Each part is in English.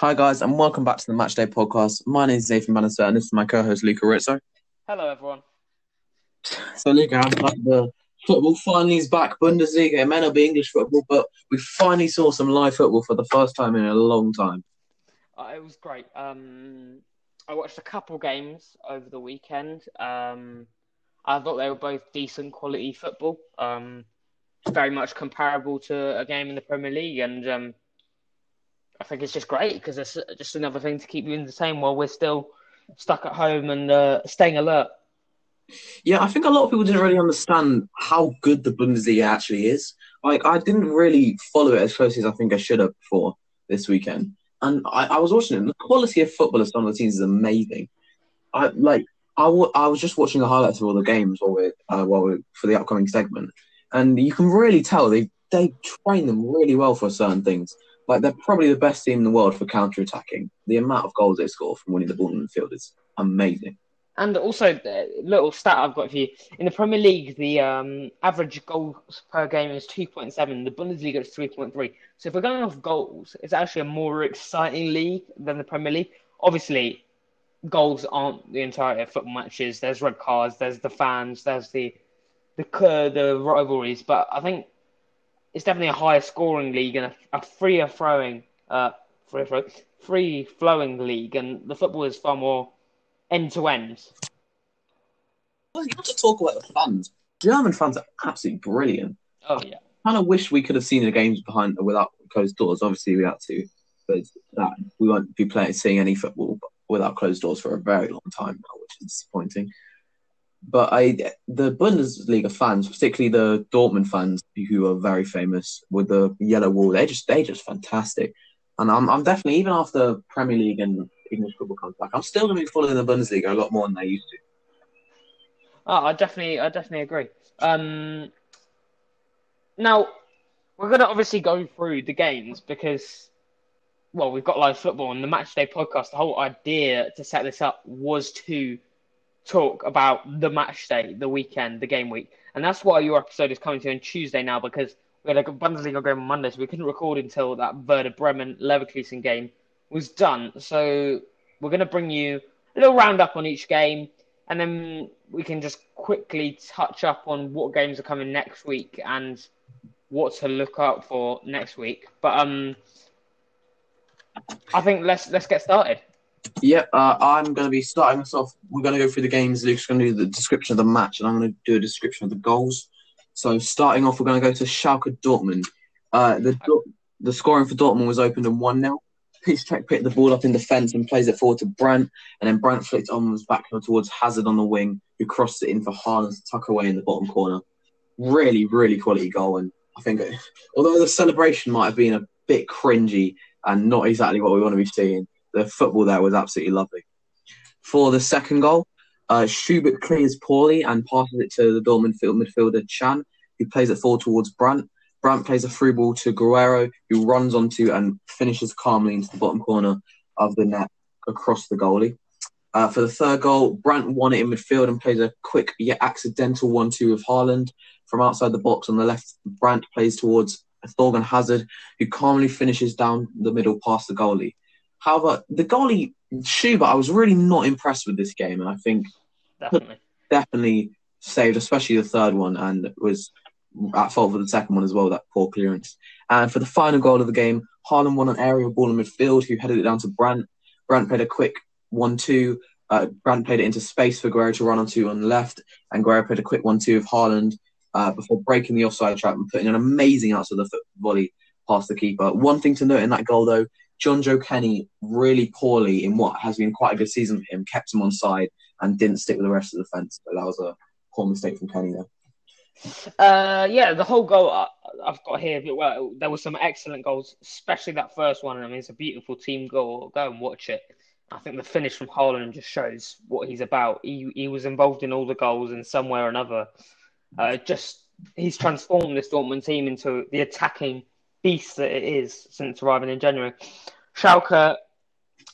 Hi, guys, and welcome back to the Matchday podcast. My name is Nathan Bannister, and this is my co host, Luca Rizzo. Hello, everyone. So, Luca, like the football finally is back. Bundesliga, it may not be English football, but we finally saw some live football for the first time in a long time. Uh, it was great. Um, I watched a couple games over the weekend. Um, I thought they were both decent quality football. Um, very much comparable to a game in the Premier League, and um, I think it's just great because it's just another thing to keep you entertained while we're still stuck at home and uh, staying alert. Yeah, I think a lot of people didn't really understand how good the Bundesliga actually is. Like, I didn't really follow it as closely as I think I should have before this weekend. And I, I was watching it. The quality of football of some of the teams is amazing. I like. I, w- I was just watching the highlights of all the games while we uh, while we for the upcoming segment, and you can really tell they they train them really well for certain things. Like they're probably the best team in the world for counter attacking. The amount of goals they score from winning the ball in the field is amazing. And also, the little stat I've got for you in the Premier League, the um, average goals per game is 2.7. The Bundesliga is 3.3. So if we're going off goals, it's actually a more exciting league than the Premier League. Obviously, goals aren't the entire football matches. There's red cards. There's the fans. There's the the the rivalries. But I think it's definitely a higher scoring league and a, a freer throwing, uh, free, throw, free flowing league, and the football is far more end to end. Well, you have to talk about the fans. German fans are absolutely brilliant. Oh yeah. I kind of wish we could have seen the games behind without closed doors. Obviously, we had to, but that we won't be playing seeing any football without closed doors for a very long time now, which is disappointing. But I, the Bundesliga fans, particularly the Dortmund fans, who are very famous with the yellow wall, they just they just fantastic. And I'm I'm definitely even after Premier League and English football comes back, I'm still going to be following the Bundesliga a lot more than I used to. Oh, I definitely I definitely agree. Um, now we're going to obviously go through the games because well, we've got live football and the match day podcast. The whole idea to set this up was to talk about the match day, the weekend, the game week. And that's why your episode is coming to you on Tuesday now because we had a Bundesliga game on Monday, so we couldn't record until that Werder Bremen Leverkusen game was done. So we're going to bring you a little roundup on each game, and then we can just quickly touch up on what games are coming next week and what to look out for next week. But um, I think let's let's get started. Yep, uh, I'm going to be starting us off. We're going to go through the games. Luke's going to do the description of the match, and I'm going to do a description of the goals. So, starting off, we're going to go to Schalke Dortmund. Uh, the the scoring for Dortmund was opened in 1 0. Piszczek picked the ball up in defence and plays it forward to Brandt, and then Brandt flicked onwards back towards Hazard on the wing, who crossed it in for Haaland to tuck away in the bottom corner. Really, really quality goal, and I think although the celebration might have been a bit cringy and not exactly what we want to be seeing, the football there was absolutely lovely. For the second goal, uh, Schubert clears poorly and passes it to the Dortmund field midfielder Can, who plays it forward towards Brandt. Brandt plays a through ball to Guerreiro, who runs onto and finishes calmly into the bottom corner of the net across the goalie. Uh, for the third goal, Brandt won it in midfield and plays a quick yet accidental 1 2 with Haaland. From outside the box on the left, Brandt plays towards Thorgan Hazard, who calmly finishes down the middle past the goalie. However, the goalie Schubert, I was really not impressed with this game, and I think definitely definitely saved, especially the third one, and was at fault for the second one as well. That poor clearance. And for the final goal of the game, Haaland won an aerial ball in midfield, who headed it down to Brandt. Brandt played a quick one-two. Uh, Brandt played it into space for Guerreiro to run onto on the left, and Guerreiro played a quick one-two of Haaland uh, before breaking the offside trap and putting an amazing outside of the foot volley past the keeper. One thing to note in that goal, though, Jonjoe Kenny really poorly in what has been quite a good season for him, kept him on side and didn't stick with the rest of the defence. But that was a poor mistake from Kenny there. Uh, yeah, the whole goal I, have got here. Well, there were some excellent goals, especially that first one. I mean, it's a beautiful team goal. Go and watch it. I think the finish from Haaland just shows what he's about. He he was involved in all the goals in some way or another. Uh, just he's transformed this Dortmund team into the attacking beast that it is since arriving in January. Schalke,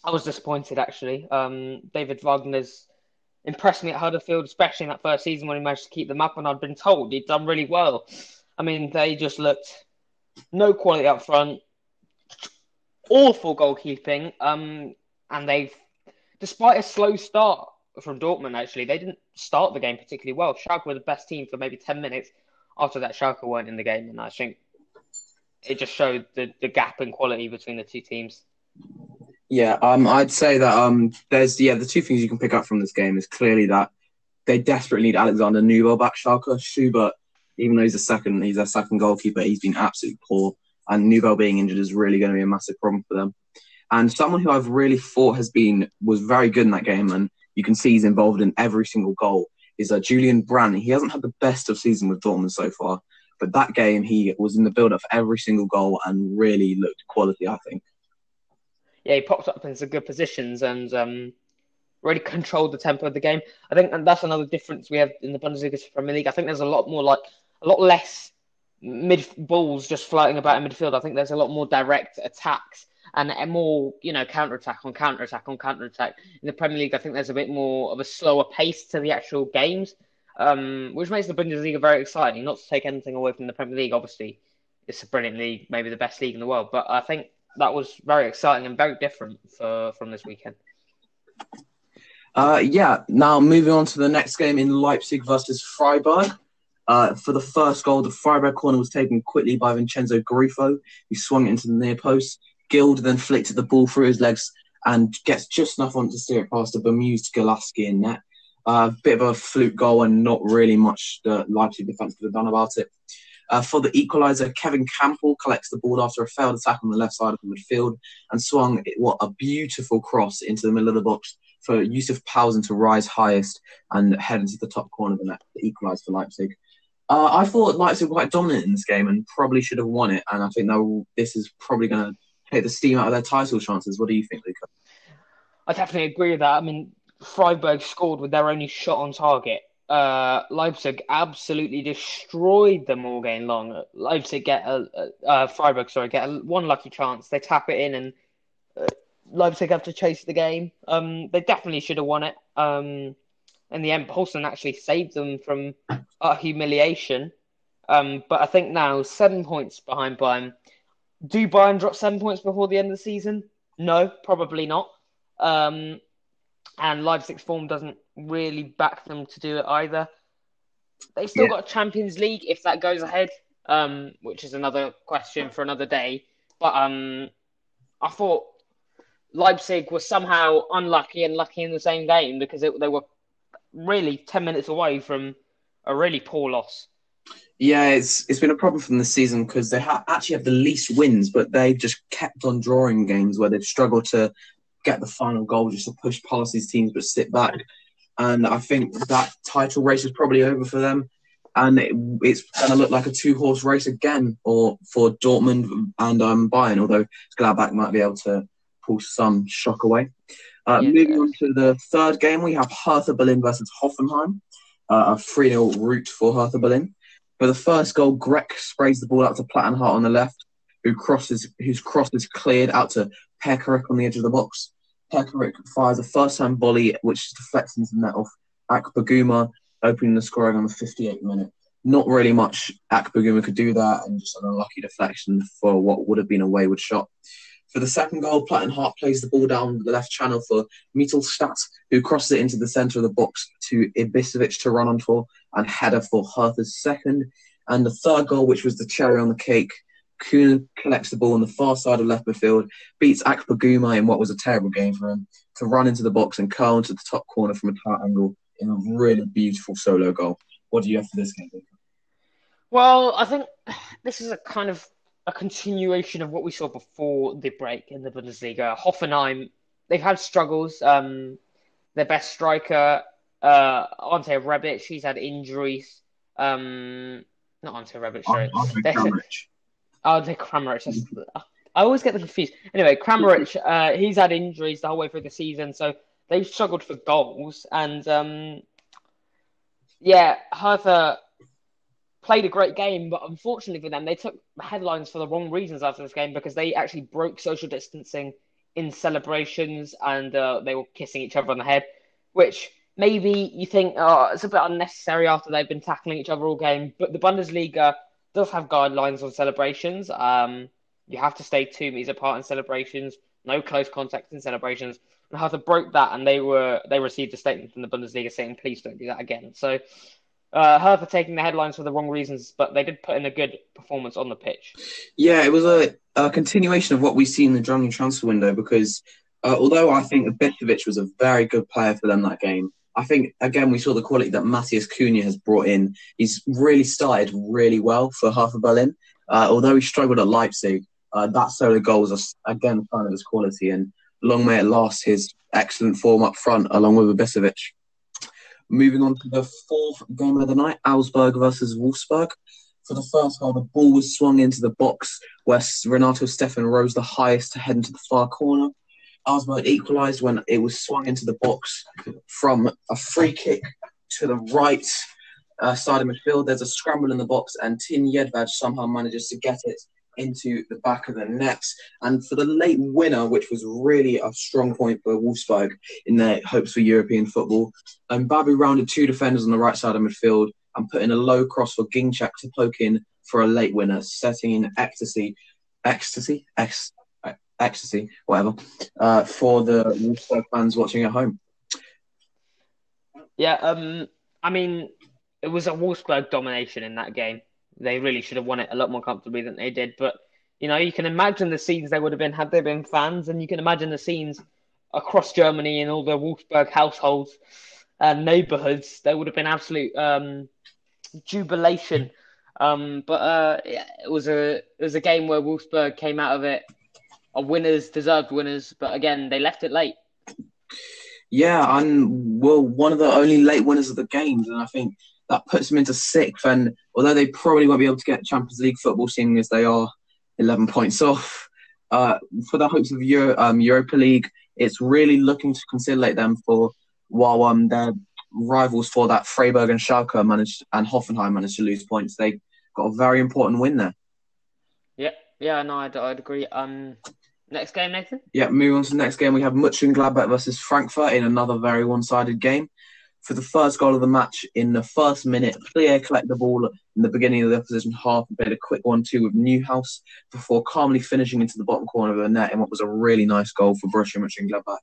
I was disappointed actually. Um, David Wagner's impressed me at Huddersfield, especially in that first season when he managed to keep them up. And I'd been told he'd done really well. I mean, they just looked no quality up front. awful goalkeeping. Um, and they've, despite a slow start from Dortmund, actually, they didn't start the game particularly well. Schalke were the best team for maybe ten minutes. After that, Schalke weren't in the game, and I think it just showed the, the gap in quality between the two teams. Yeah, um, I'd say that um, there's yeah the two things you can pick up from this game is clearly that they desperately need Alexander Nubel back. Schalke Schubert, even though he's a second, he's a second goalkeeper. He's been absolutely poor, and Nubel being injured is really going to be a massive problem for them. And someone who I've really thought has been was very good in that game, and you can see he's involved in every single goal. Is uh, Julian Brandt. He hasn't had the best of season with Dortmund so far, but that game he was in the build up for every single goal and really looked quality. I think yeah, he popped up in some good positions and um, really controlled the tempo of the game. I think, and that's another difference we have in the Bundesliga Premier League. I think there's a lot more like a lot less mid balls just floating about in midfield. I think there's a lot more direct attacks and more, you know, counter attack on counter attack on counter attack. In the Premier League, I think there's a bit more of a slower pace to the actual games, um, which makes the Bundesliga very exciting. Not to take anything away from the Premier League, obviously, it's a brilliant league, maybe the best league in the world. But I think that was very exciting and very different for, from this weekend. Uh, yeah, now moving on to the next game in Leipzig versus Freiburg. Uh, for the first goal, the Freiburg corner was taken quickly by Vincenzo Grifo, who swung it into the near post. Gulde then flicked the ball through his legs and gets just enough on to steer it past a bemused Gulácsi in net. A uh, bit of a fluke goal and not really much the Leipzig defence could have done about it. Uh, for the equaliser, Kevin Kampl collects the ball after a failed attack on the left side of the midfield and swung it, what a beautiful cross into the middle of the box for Yussuf Poulsen to rise highest and head into the top corner of the net to equalise for Leipzig. Uh, I thought Leipzig were quite dominant in this game and probably should have won it. And I think this is probably going to take the steam out of their title chances. What do you think, Luca? I definitely agree with that. I mean, Freiburg scored with their only shot on target uh, Leipzig absolutely destroyed them all game long. Leipzig get a, a uh, Freiburg, sorry, get a, one lucky chance. They tap it in, and uh, Leipzig have to chase the game. Um, they definitely should have won it. Um, in the end, Poulsen actually saved them from a humiliation. Um, but I think now seven points behind Bayern. Do Bayern drop seven points before the end of the season? No, probably not. Um, and Leipzig's form doesn't really back them to do it either. They've still yeah. got Champions League if that goes ahead, um, which is another question for another day. But um, I thought Leipzig was somehow unlucky and lucky in the same game because it, they were really 10 minutes away from a really poor loss. Yeah, it's it's been a problem from the season because they ha- actually have the least wins, but they've just kept on drawing games where they've struggled to get the final goal just to push past these teams but sit back. And I think that title race is probably over for them. And it, it's going to look like a two horse race again or for Dortmund and um, Bayern, although Gladbach might be able to pull some shock away. Uh, yeah, moving on to the third game, we have Hertha Berlin versus Hoffenheim. Uh, a 3 0 route for Hertha Berlin. For the first goal, Grech sprays the ball out to Plattenhardt on the left, who crosses, whose cross is cleared out to Pekarek on the edge of the box. Pekarek fires a first-time volley, which deflects into the net off Akpoguma, opening the scoring on the 58th minute. Not really much Akpoguma could do that, and just an unlucky deflection for what would have been a wayward shot. For the second goal, Plattenhardt plays the ball down the left channel for Mittelstadt, who crosses it into the centre of the box to Ibisevic to run on for, and header for Hertha's second. And the third goal, which was the cherry on the cake, collects the ball on the far side of left midfield, beats Akpoguma in what was a terrible game for him, to run into the box and curl into the top corner from a tight angle in a really beautiful solo goal. What do you have for this game? Well, I think this is a kind of a continuation of what we saw before the break in the Bundesliga. Hoffenheim, they've had struggles. Um, their best striker, uh, Ante Rebic, he's had injuries. Um, not Ante Rebic, sorry. Oh, they Kramaric. I always get them confused. Anyway, Kramaric, uh, he's had injuries the whole way through the season, so they've struggled for goals. And um, yeah, Hertha played a great game, but unfortunately for them, they took headlines for the wrong reasons after this game because they actually broke social distancing in celebrations and uh, they were kissing each other on the head, which maybe you think oh, it's a bit unnecessary after they've been tackling each other all game. But the Bundesliga does have guidelines on celebrations. Um, You have to stay two meters apart in celebrations, no close contact in celebrations. And Hertha broke that, and they were they received a statement from the Bundesliga saying, "Please don't do that again." So uh, Hertha taking the headlines for the wrong reasons, but they did put in a good performance on the pitch. Yeah, it was a, a continuation of what we see in the January transfer window because uh, although I think Ibisevic was a very good player for them that game, I think again we saw the quality that Matheus Cunha has brought in. He's really started really well for Hertha Berlin. Uh, although he struggled at Leipzig, uh, that solo goal was a, again a sign of his quality, and long may it last his excellent form up front along with Ibisevic. Moving on to the fourth game of the night, Augsburg versus Wolfsburg. For the first goal, the ball was swung into the box where Renato Steffen rose the highest to head into the far corner. Augsburg equalised when it was swung into the box from a free kick to the right uh, side of midfield. There's a scramble in the box, and Tin Jedvaj somehow manages to get it into the back of the net. And for the late winner, which was really a strong point for Wolfsburg in their hopes for European football, um, Mbabu rounded two defenders on the right side of midfield and put in a low cross for Ginczek to poke in for a late winner, setting in ecstasy, ecstasy, ecstasy, whatever, uh, for the Wolfsburg fans watching at home. Yeah, um, I mean, it was a Wolfsburg domination in that game. They really should have won it a lot more comfortably than they did. But you know, you can imagine the scenes there would have been had there been fans, and you can imagine the scenes across Germany and all the Wolfsburg households and neighborhoods. There would have been absolute um, jubilation. Um, but uh, it was a it was a game where Wolfsburg came out of it a winners, deserved winners. But again, they left it late. Yeah, and well, one of the only late winners of the games, and I think that puts them into sixth. And although they probably won't be able to get Champions League football, seeing as they are 11 points off, uh, for the hopes of Euro, um, Europa League, it's really looking to conciliate them for while um, their rivals for that Freiburg and Schalke managed and Hoffenheim managed to lose points. They got a very important win there. Yeah, yeah, no, I'd, I'd agree. Um, next game, Nathan. Yeah, moving on to the next game, we have Mönchengladbach versus Frankfurt in another very one-sided game for the first goal of the match in the first minute. Pléa collect the ball in the beginning of the opposition half and played a quick one-two with Neuhaus before calmly finishing into the bottom corner of the net in what was a really nice goal for Borussia Mönchengladbach.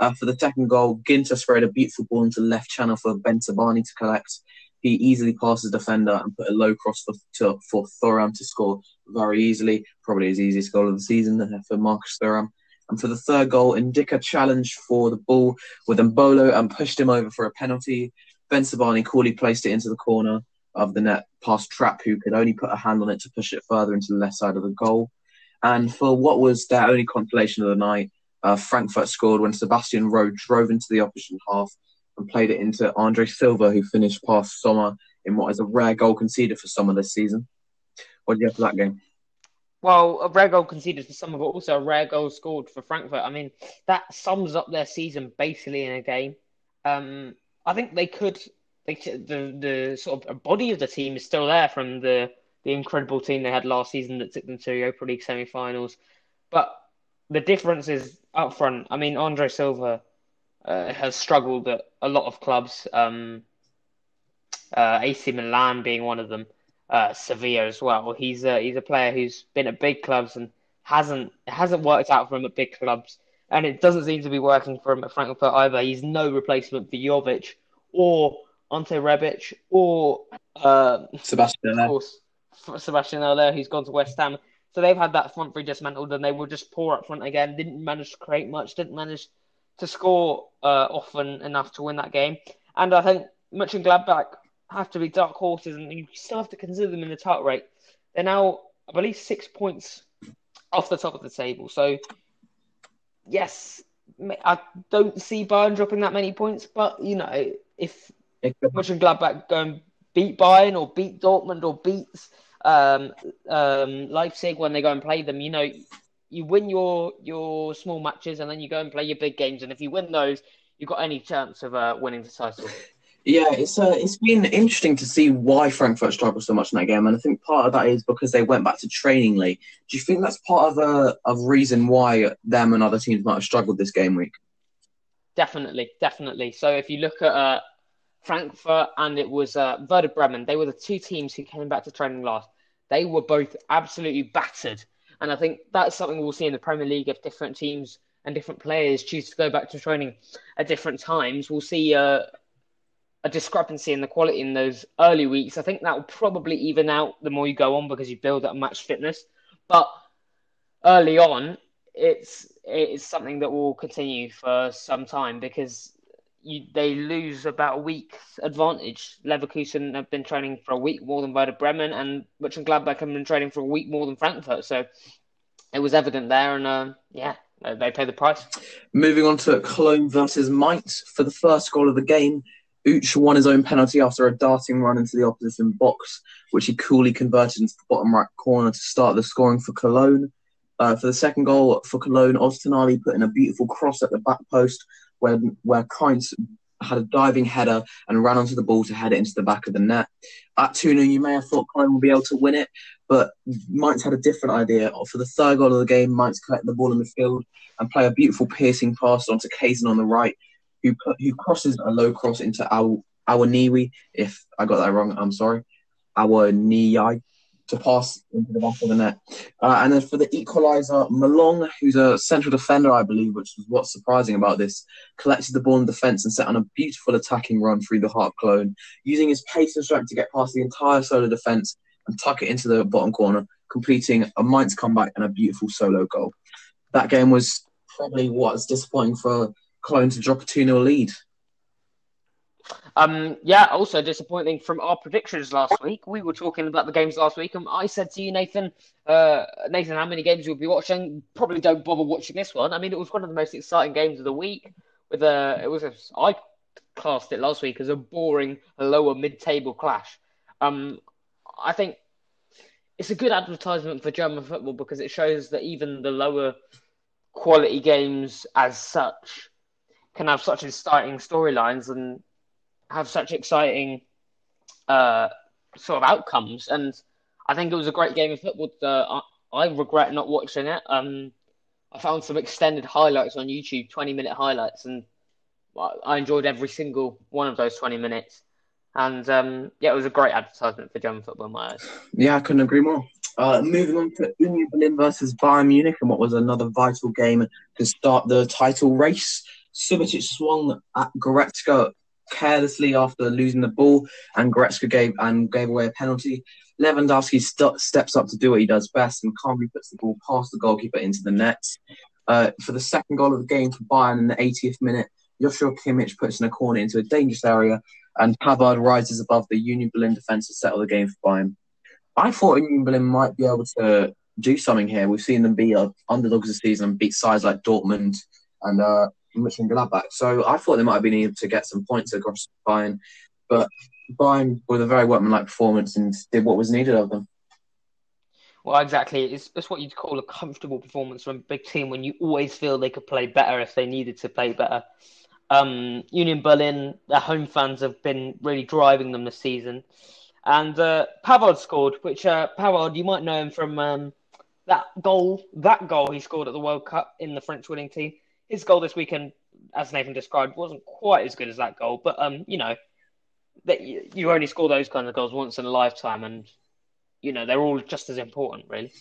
Uh, for the second goal, Ginter sprayed a beautiful ball into the left channel for Bensebaini to collect. He easily passes defender and put a low cross for, to, for Thuram to score very easily. Probably his easiest goal of the season for Marcus Thuram. And for the third goal, Ndicka challenged for the ball with Embolo and pushed him over for a penalty. Bensebaini coolly placed it into the corner of the net past Trapp, who could only put a hand on it to push it further into the left side of the goal. And for what was their only consolation of the night, uh, Frankfurt scored when Sebastian Rode drove into the opposition half and played it into Andre Silva, who finished past Sommer in what is a rare goal conceded for Sommer this season. What do you have for that game? Well, a rare goal conceded for Sommer, but also a rare goal scored for Frankfurt. I mean, that sums up their season basically in a game. Um, I think they could. They, the the sort of body of the team is still there from the the incredible team they had last season that took them to the Europa League semi-finals. But the difference is up front. I mean, Andre Silva uh, has struggled at a lot of clubs. Um, uh, AC Milan being one of them uh, Sevilla as well. He's a, he's a player who's been at big clubs and hasn't hasn't worked out for him at big clubs, and it doesn't seem to be working for him at Frankfurt either. He's no replacement for Jovic or Ante Rebic or uh, Sebastian. Of course, Sebastian Haller, who's gone to West Ham. So they've had that front three dismantled, and they were just poor up front again. Didn't manage to create much. Didn't manage to score uh, often enough to win that game. And I think Mönchengladbach have to be dark horses, and you still have to consider them in the title rate. They're now, I believe, six points off the top of the table. So, yes, I don't see Bayern dropping that many points, but you know, if Mönchengladbach go and beat Bayern or beat Dortmund or beats um, um, Leipzig when they go and play them, you know, you win your your small matches and then you go and play your big games, and if you win those, you've got any chance of uh, winning the title. Yeah, it's uh, it's been interesting to see why Frankfurt struggled so much in that game, and I think part of that is because they went back to training late. Do you think that's part of a of reason why them and other teams might have struggled this game week? Definitely, definitely. So if you look at uh, Frankfurt and it was uh, Werder Bremen, they were the two teams who came back to training last. They were both absolutely battered And I think that's something we'll see in the Premier League if different teams and different players choose to go back to training at different times. We'll see uh, a discrepancy in the quality in those early weeks. I think that will probably even out the more you go on because you build up match fitness. But early on, it's it's something that will continue for some time because you, they lose about a week's advantage. Leverkusen have been training for a week more than Werder Bremen, and Mönchengladbach have been training for a week more than Frankfurt. So it was evident there, and uh, yeah, they pay the price. Moving on to Cologne versus Mainz for the first goal of the game. Uth won his own penalty after a darting run into the opposition box, which he coolly converted into the bottom right corner to start the scoring for Cologne. Uh, for the second goal for Cologne, Öztunali put in a beautiful cross at the back post where where Kainz had a diving header and ran onto the ball to head it into the back of the net. At 2 0, you may have thought Cologne would be able to win it, but Mainz had a different idea. For the third goal of the game, Mainz collect the ball in the field and play a beautiful piercing pass onto Quaison on the right, who who crosses a low cross into our Awoniyi. If I got that wrong, I'm sorry. our Awoniyi to pass into the back of the net. Uh, and then for the equaliser, Malong, who's a central defender, I believe, which was what's surprising about this, collected the ball in defence and set on a beautiful attacking run through the heart clone, using his pace and strength to get past the entire solo defence and tuck it into the bottom corner, completing a Mainz comeback and a beautiful solo goal. That game was probably what's disappointing for Cologne to drop a 2 0 lead. Um, yeah, also disappointing from our predictions last week. We were talking about the games last week, and I said to you, Nathan, uh, Nathan, how many games you'll be watching? Probably don't bother watching this one. I mean, it was one of the most exciting games of the week. With a, it was a, I classed it last week as a boring lower mid-table clash. Um, I think it's a good advertisement for German football because it shows that even the lower quality games, as such, can have such exciting storylines and have such exciting uh, sort of outcomes. And I think it was a great game of football. Uh, I, I, regret not watching it. Um, I found some extended highlights on YouTube, 20 minute highlights, and I enjoyed every single one of those 20 minutes. And um, yeah, it was a great advertisement for German football in my eyes. Yeah, I couldn't agree more. Uh, moving on to Union Berlin versus Bayern Munich, and what was another vital game to start the title race. Subotic swung at Goretzka carelessly after losing the ball, and Goretzka gave and gave away a penalty. Lewandowski st- steps up to do what he does best and calmly puts the ball past the goalkeeper into the net. Uh, for the second goal of the game for Bayern in the 80th minute, Joshua Kimmich puts in a corner into a dangerous area, and Pavard rises above the Union Berlin defence to settle the game for Bayern. I thought Union Berlin might be able to do something here. We've seen them be uh, underdogs this season and beat sides like Dortmund and uh, Mönchengladbach. So I thought they might have been able to get some points across Bayern, but Bayern with a very workmanlike performance and did what was needed of them. Well, exactly. It's, it's what you'd call a comfortable performance from a big team when you always feel they could play better if they needed to play better. Um, Union Berlin, their home fans have been really driving them this season. And uh, Pavard scored, which uh, Pavard, you might know him from um, that goal, that goal he scored at the World Cup in the French winning team his goal this weekend, as Nathan described, wasn't quite as good as that goal. But um, you know, that you, only score those kind of goals once in a lifetime, and you know they're all just as important, really.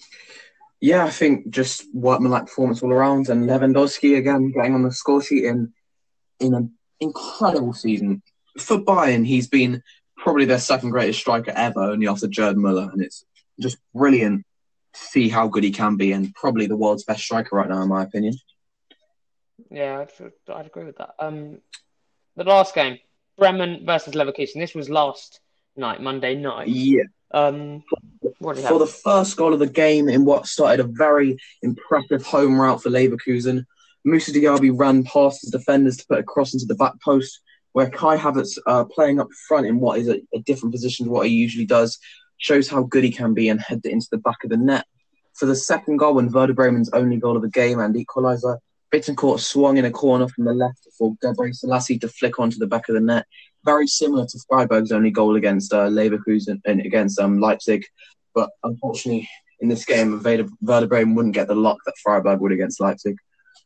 Yeah, I think just workmanlike performance all around, and Lewandowski again getting on the score sheet in in an incredible season for Bayern. He's been probably their second greatest striker ever, only after Gerd Muller, and it's just brilliant to see how good he can be, and probably the world's best striker right now, in my opinion. Yeah, I'd, I'd agree with that. Um, the last game, Bremen versus Leverkusen. This was last night, Monday night. Yeah. Um, for have? the first goal of the game in what started a very impressive home route for Leverkusen, Moussa Diaby ran past his defenders to put a cross into the back post, where Kai Havertz, uh, playing up front in what is a, a, different position to what he usually does, shows how good he can be and head it into the back of the net. For the second goal, and Werder Bremen's only goal of the game and equaliser, Bittencourt swung in a corner from the left for Gebre Selassie to flick onto the back of the net. Very similar to Freiburg's only goal against uh, Leverkusen and against um, Leipzig. But unfortunately, in this game, Werder Bremen wouldn't get the luck that Freiburg would against Leipzig.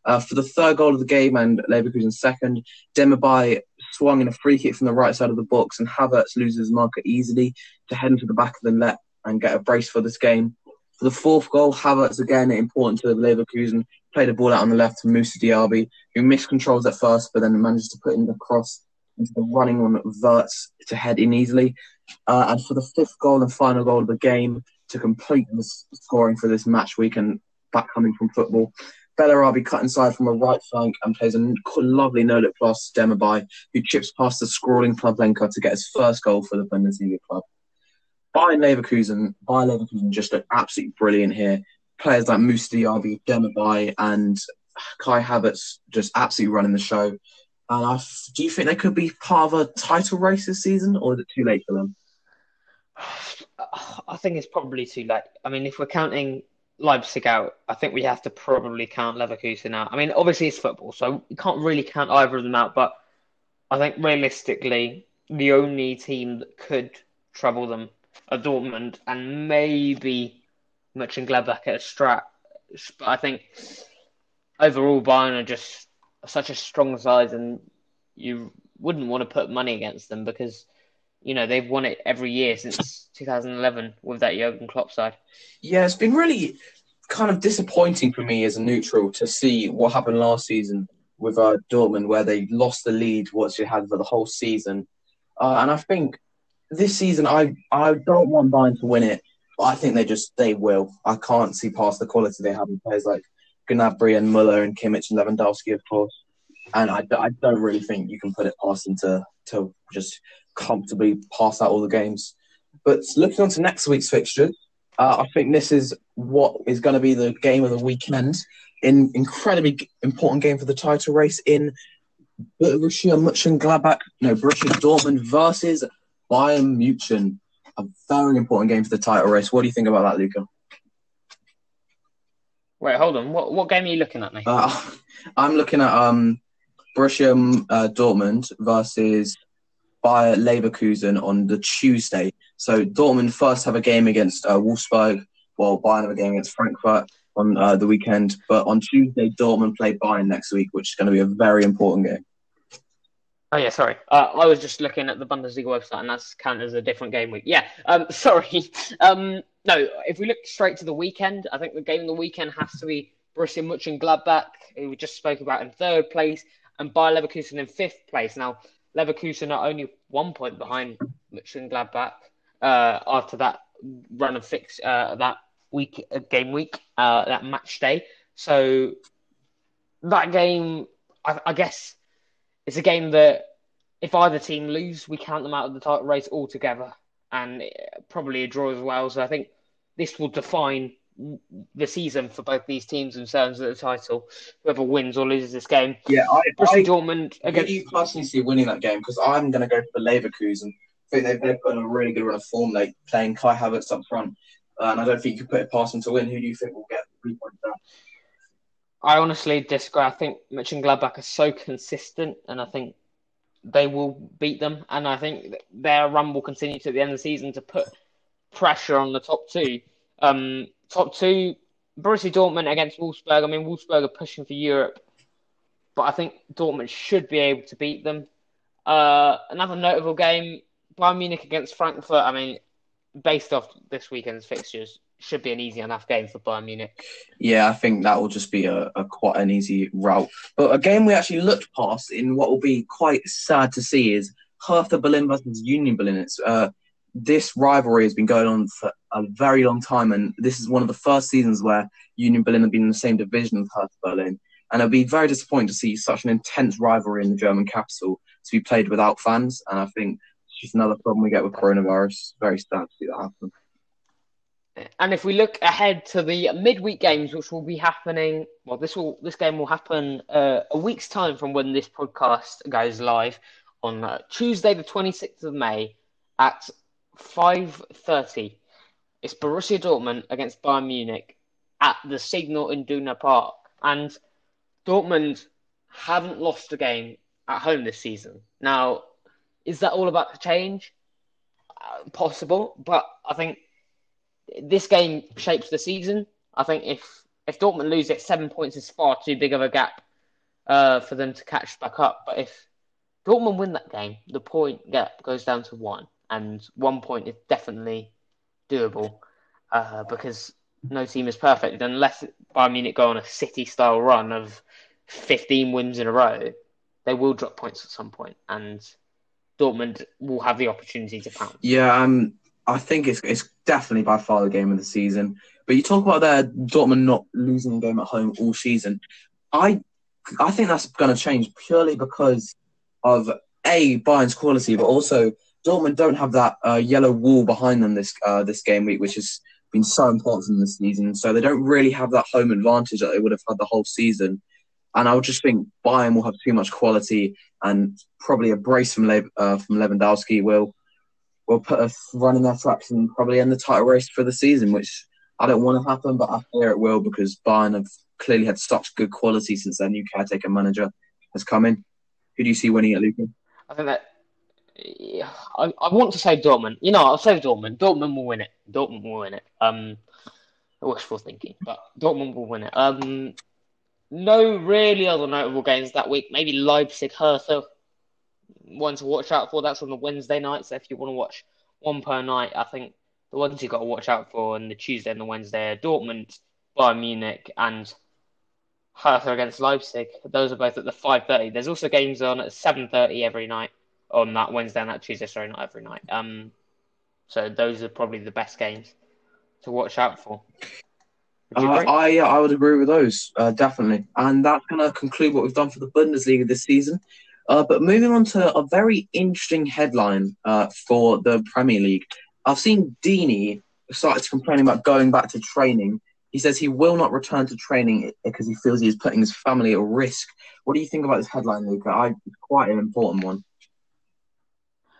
Uh, for the third goal of the game and Leverkusen's second, Demirbay swung in a free kick from the right side of the box and Havertz loses his marker easily to head into the back of the net and get a brace for this game. For the fourth goal, Havertz again important to Leverkusen played the ball out on the left to Moussa Diaby, who missed controls at first, but then manages to put in the cross into the running on Wirtz to head in easily. Uh, and for the fifth goal and final goal of the game to complete the scoring for this match week and back coming from football, Bellarabi cut inside from a right flank and plays a lovely no-look pass to Demirbay, who chips past the scrawling Pavlenka to get his first goal for the Bundesliga club. Bayern Leverkusen, Bayern Leverkusen just look absolutely brilliant here. Players like Moussa Diaby, Demirbay, and Kai Havertz just absolutely running the show. And do you think they could be part of a title race this season, or is it too late for them? I think it's probably too late. I mean, if we're counting Leipzig out, I think we have to probably count Leverkusen out. I mean, obviously it's football, so we can't really count either of them out. But I think realistically, the only team that could trouble them are Dortmund and maybe Mönchengladbach at a strat. But I think overall Bayern are just such a strong side, and you wouldn't want to put money against them because you know they've won it every year since 2011 with that Jurgen Klopp side. Yeah, it's been really kind of disappointing for me as a neutral to see what happened last season with uh, Dortmund, where they lost the lead what they had for the whole season. Uh, and I think this season, I I don't want Bayern to win it, I think they just they will. I can't see past the quality they have in players like Gnabry and Muller and Kimmich and Lewandowski, of course. And I, I don't really think you can put it past them to, to just comfortably pass out all the games. But looking on to next week's fixture, uh, I think this is what is going to be the game of the weekend. In incredibly important game for the title race in Borussia Mönchengladbach, no Borussia Dortmund versus Bayern Munich. A very important game for the title race. What do you think about that, Luca? Wait, hold on. What what game are you looking at, mate? Uh, I'm looking at um, Borussia uh, Dortmund versus Bayer Leverkusen on the Tuesday. So Dortmund first have a game against uh, Wolfsburg, while Bayern have a game against Frankfurt on uh, the weekend. But on Tuesday, Dortmund play Bayern next week, which is going to be a very important game. Oh yeah, sorry. Uh, I was just looking at the Bundesliga website, and that's counted as a different game week. Yeah. Um, sorry. Um, no, if we look straight to the weekend, I think the game of the weekend has to be Borussia Mönchengladbach, who we just spoke about in third place, and Bayer Leverkusen in fifth place. Now, Leverkusen are only one point behind Mönchengladbach uh, after that run of fix uh, that week uh, game week uh, that match day. So that game, I, I guess, it's a game that if either team lose, we count them out of the title race altogether, and probably a draw as well. So I think this will define the season for both these teams in terms of the title. Whoever wins or loses this game. Yeah, I, I, Dortmund against. You personally see winning that game because I'm going to go for the Leverkusen. I think they've, they've put in a really good run of form, like playing Kai Havertz up front, and I don't think you could put it past them to win. Who do you think will get three points down? I honestly disagree. I think and Gladbach are so consistent, and I think they will beat them. And I think their run will continue to the end of the season to put pressure on the top two. Um, top two, Borussia Dortmund against Wolfsburg. I mean, Wolfsburg are pushing for Europe, but I think Dortmund should be able to beat them. Uh, another notable game, Bayern Munich against Frankfurt. I mean, based off this weekend's fixtures, should be an easy enough game for Bayern Munich. Yeah, I think that will just be a, a, quite an easy route. But a game we actually looked past in what will be quite sad to see is Hertha Berlin versus Union Berlin. It's uh, this rivalry has been going on for a very long time, and this is one of the first seasons where Union Berlin have been in the same division as Hertha Berlin. And it'll be very disappointing to see such an intense rivalry in the German capital to be played without fans. And I think it's just another problem we get with coronavirus. very sad to see that happen. And if we look ahead to the midweek games, which will be happening, well, this will this game will happen uh, a week's time from when this podcast goes live on uh, Tuesday, the twenty sixth of May at five thirty. It's Borussia Dortmund against Bayern Munich at the Signal Iduna Park, and Dortmund haven't lost a game at home this season. Now, is that all about to change? Uh, possible, but I think this game shapes the season. I think if if Dortmund lose it, seven points is far too big of a gap uh, for them to catch back up. But if Dortmund win that game, the point gap goes down to one, and one point is definitely doable uh, because no team is perfect unless Bayern Munich go on a City style run of 15 wins in a row. They will drop points at some point, and Dortmund will have the opportunity to pounce. Yeah, um, I think it's it's definitely by far the game of the season. But you talk about their Dortmund not losing a game at home all season. I I think that's going to change purely because of a Bayern's quality, but also Dortmund don't have that uh, yellow wall behind them this uh, this game week, which has been so important in this season. So they don't really have that home advantage that they would have had the whole season. And I would just think Bayern will have too much quality, and probably a brace from Le- uh, from Lewandowski will will put us running their tracks and probably end the title race for the season, which I don't want to happen, but I fear it will because Bayern have clearly had such good quality since their new caretaker manager has come in. Who do you see winning it, Luca? I think that yeah, I, I want to say Dortmund. You know, I'll say Dortmund. Dortmund will win it. Dortmund will win it. Um, wishful thinking, but Dortmund will win it. Um, no really other notable games that week. Maybe Leipzig, Hertha. One to watch out for. That's on the Wednesday night. So if you want to watch one per night, I think the ones you've got to watch out for on the Tuesday and the Wednesday are Dortmund, Bayern Munich, and Hertha against Leipzig. Those are both at the five thirty. There's also games on at seven thirty every night on that Wednesday and that Tuesday. Sorry, not every night. Um, so those are probably the best games to watch out for. Uh, I I would agree with those uh, definitely, and that's going to conclude what we've done for the Bundesliga this season. Uh, but moving on to a very interesting headline uh, for the Premier League, I've seen Deeney started to complain about going back to training. He says he will not return to training because he feels he is putting his family at risk. What do you think about this headline, Luca? I, it's quite an important one.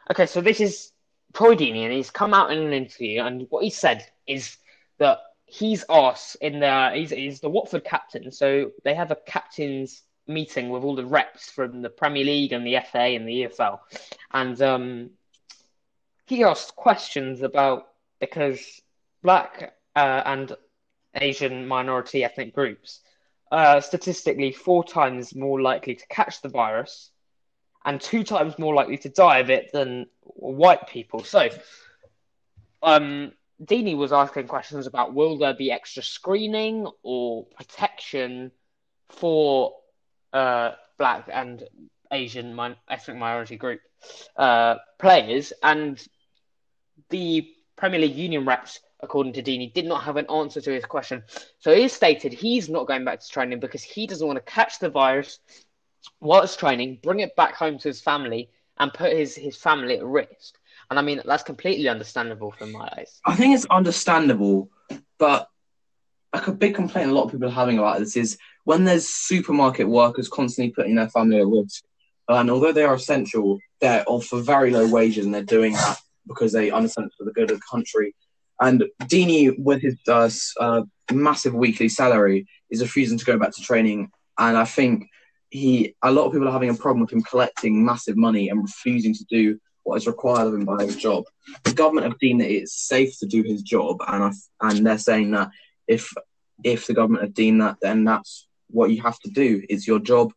Okay, so this is Troy Deeney, and he's come out in an interview, and what he said is that he's asked in the he's, he's the Watford captain, so they have a captain's meeting with all the reps from the Premier League and the FA and the EFL, and um, he asked questions about because black uh, and Asian minority ethnic groups are statistically four times more likely to catch the virus and two times more likely to die of it than white people. So, um, was asking questions about will there be extra screening or protection for uh, black and Asian min- ethnic minority group uh, players, and the Premier League union reps, according to Deeney, did not have an answer to his question. So he stated he's not going back to training because he doesn't want to catch the virus whilst training, bring it back home to his family, and put his, his family at risk. And I mean, that's completely understandable from my eyes. I think it's understandable, but like a big complaint a lot of people are having about this is when there's supermarket workers constantly putting their family at risk, and although they are essential, they're for very low wages and they're doing that because they understand it's for the good of the country. And Deeney, with his uh, uh, massive weekly salary, is refusing to go back to training. And I think he, a lot of people are having a problem with him collecting massive money and refusing to do what is required of him by his job. The government have deemed that it's safe to do his job, and I, and they're saying that if if the government have deemed that, then that's what you have to do. It's your job.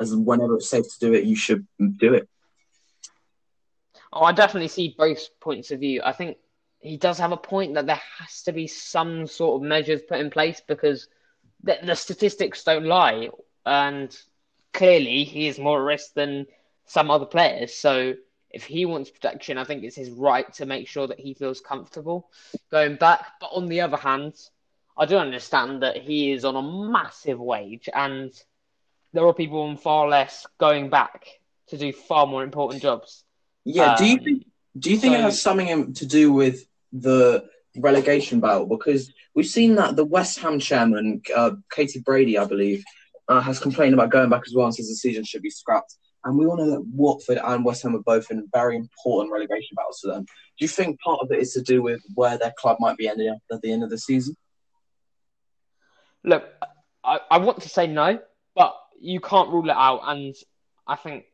As whenever it's safe to do it, you should do it. Oh, I definitely see both points of view. I think he does have a point that there has to be some sort of measures put in place because the, the statistics don't lie, and clearly he is more at risk than some other players. So if he wants protection, I think it's his right to make sure that he feels comfortable going back. But on the other hand, I do understand that he is on a massive wage and there are people on far less going back to do far more important jobs. Yeah, um, do you um, think do you think so, it has something to do with the relegation battle? Because we've seen that the West Ham chairman, uh, Karren Brady, I believe, uh, has complained about going back as well and says the season should be scrapped. And we all know that Watford and West Ham are both in very important relegation battles to them. Do you think part of it is to do with where their club might be ending up at the end of the season? Look, I, I want to say no, but you can't rule it out. And I think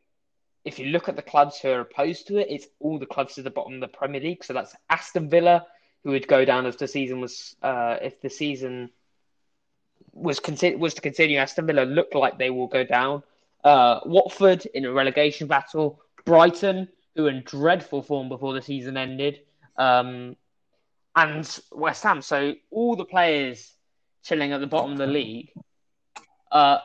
if you look at the clubs who are opposed to it, it's all the clubs at the bottom of the Premier League. So that's Aston Villa, who would go down if the season was uh, if the season was conti- was to continue. Aston Villa look like they will go down. Uh, Watford in a relegation battle. Brighton, who were in dreadful form before the season ended. Um, and West Ham. So all the players chilling at the bottom of the league, uh,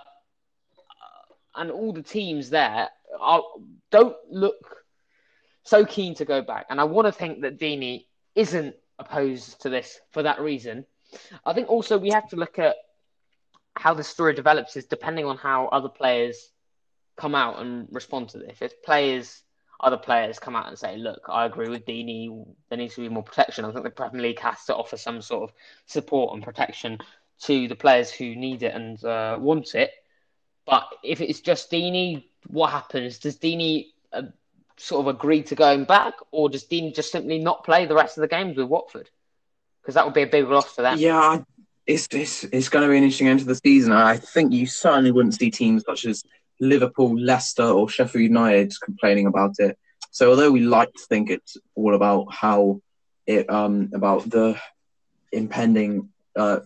and all the teams there are, don't look so keen to go back. And I want to think that Deeney isn't opposed to this for that reason. I think also we have to look at how the story develops is depending on how other players come out and respond to this. If players, other players come out and say, "Look, I agree with Deeney. There needs to be more protection." I think the Premier League has to offer some sort of support and protection to the players who need it and uh, want it. But if it's just Deeney, what happens? Does Deeney uh, sort of agree to going back, or does Deeney just simply not play the rest of the games with Watford? Because that would be a big loss for them. Yeah, it's it's, it's going to be an interesting end to the season. I think you certainly wouldn't see teams such as Liverpool, Leicester, or Sheffield United complaining about it. So although we like to think it's all about how it um about the impending uh,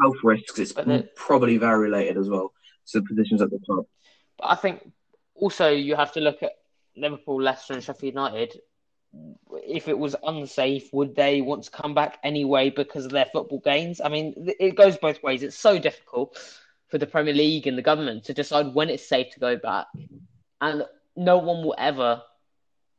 health risks, it's the, probably very related as well to the positions at the club. But I think also you have to look at Liverpool, Leicester, and Sheffield United if it was unsafe, would they want to come back anyway because of their football gains? I mean, it goes both ways. It's so difficult for the Premier League and the government to decide when it's safe to go back, and no one will ever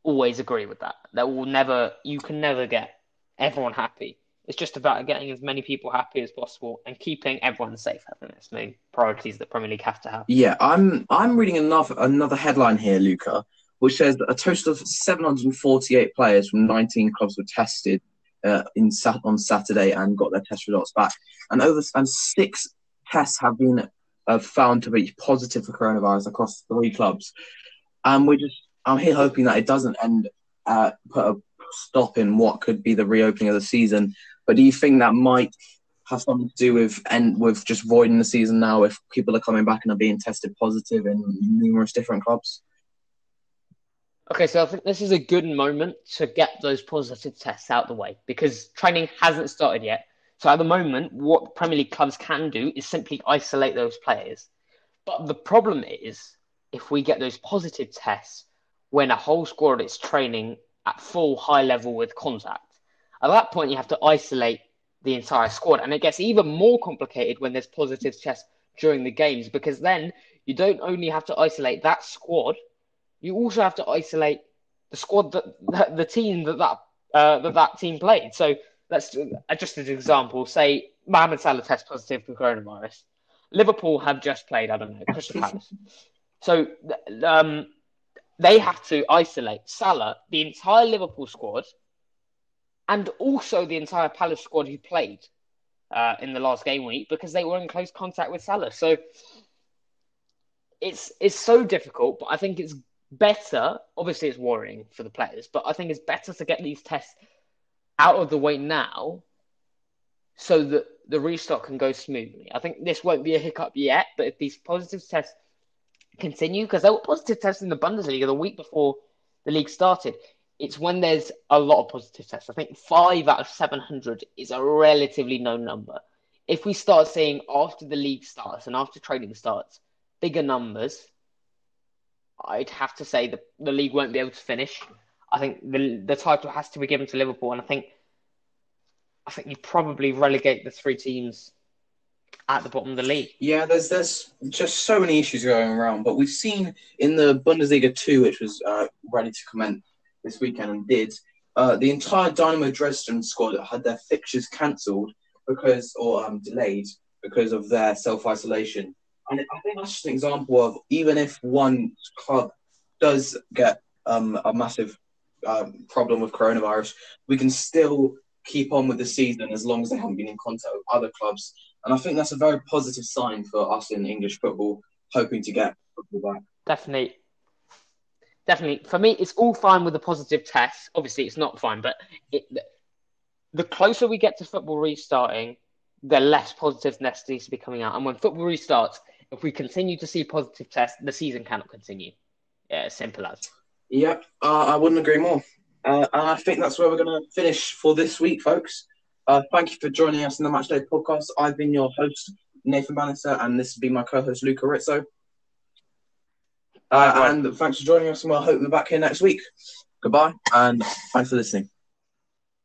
always agree with that. That will never. You can never get everyone happy. It's just about getting as many people happy as possible and keeping everyone safe. I think that's the main priorities that Premier League have to have. Yeah, I'm I'm reading another another headline here, Luca which says that a total of 748 players from 19 clubs were tested uh, in on Saturday and got their test results back, and over and six tests have been uh, found to be positive for coronavirus across three clubs. And we're just I'm here hoping that it doesn't end uh, put a stop in what could be the reopening of the season. But do you think that might have something to do with and with just voiding the season now if people are coming back and are being tested positive in numerous different clubs? Okay, so I think this is a good moment to get those positive tests out the way because training hasn't started yet. So at the moment, what Premier League clubs can do is simply isolate those players. But the problem is if we get those positive tests when a whole squad is training at full high level with contact, at that point you have to isolate the entire squad. And it gets even more complicated when there's positive tests during the games because then you don't only have to isolate that squad – you also have to isolate the squad that the, the team that that, uh, that that team played. So let's uh, just as an example, say Mohamed Salah tests positive for coronavirus. Liverpool have just played, I don't know, Crystal Palace. So um, they have to isolate Salah, the entire Liverpool squad, and also the entire Palace squad who played uh, in the last game week because they were in close contact with Salah. So it's it's so difficult, but I think it's better. Obviously, it's worrying for the players, but I think it's better to get these tests out of the way now so that the restock can go smoothly. I think this won't be a hiccup yet, but if these positive tests continue, because there were positive tests in the Bundesliga the week before the league started, it's when there's a lot of positive tests. I think five out of 700 is a relatively low number. If we start seeing after the league starts and after training starts bigger numbers, I'd have to say the the league won't be able to finish. I think the the title has to be given to Liverpool, and I think I think you probably relegate the three teams at the bottom of the league. Yeah, there's there's just so many issues going around, but we've seen in the Bundesliga two, which was uh, ready to commence this weekend and did, uh, the entire Dynamo Dresden squad had their fixtures cancelled because or um, delayed because of their self isolation. And I think that's just an example of even if one club does get um, a massive um, problem with coronavirus, we can still keep on with the season as long as they haven't been in contact with other clubs. And I think that's a very positive sign for us in English football, hoping to get football back. Definitely. Definitely. For me, it's all fine with the positive test. Obviously, it's not fine, but it, the closer we get to football restarting, the less positiveness needs to be coming out. And when football restarts, if we continue to see positive tests, the season cannot continue. Yeah, simple as. Yep, uh, I wouldn't agree more. Uh, and I think that's where we're going to finish for this week, folks. Uh, thank you for joining us in the Matchday podcast. I've been your host, Nathan Bannister, and this has been my co host, Luca Rizzo. Uh, and thanks for joining us, and we'll hope we're back here next week. Goodbye, and thanks for listening.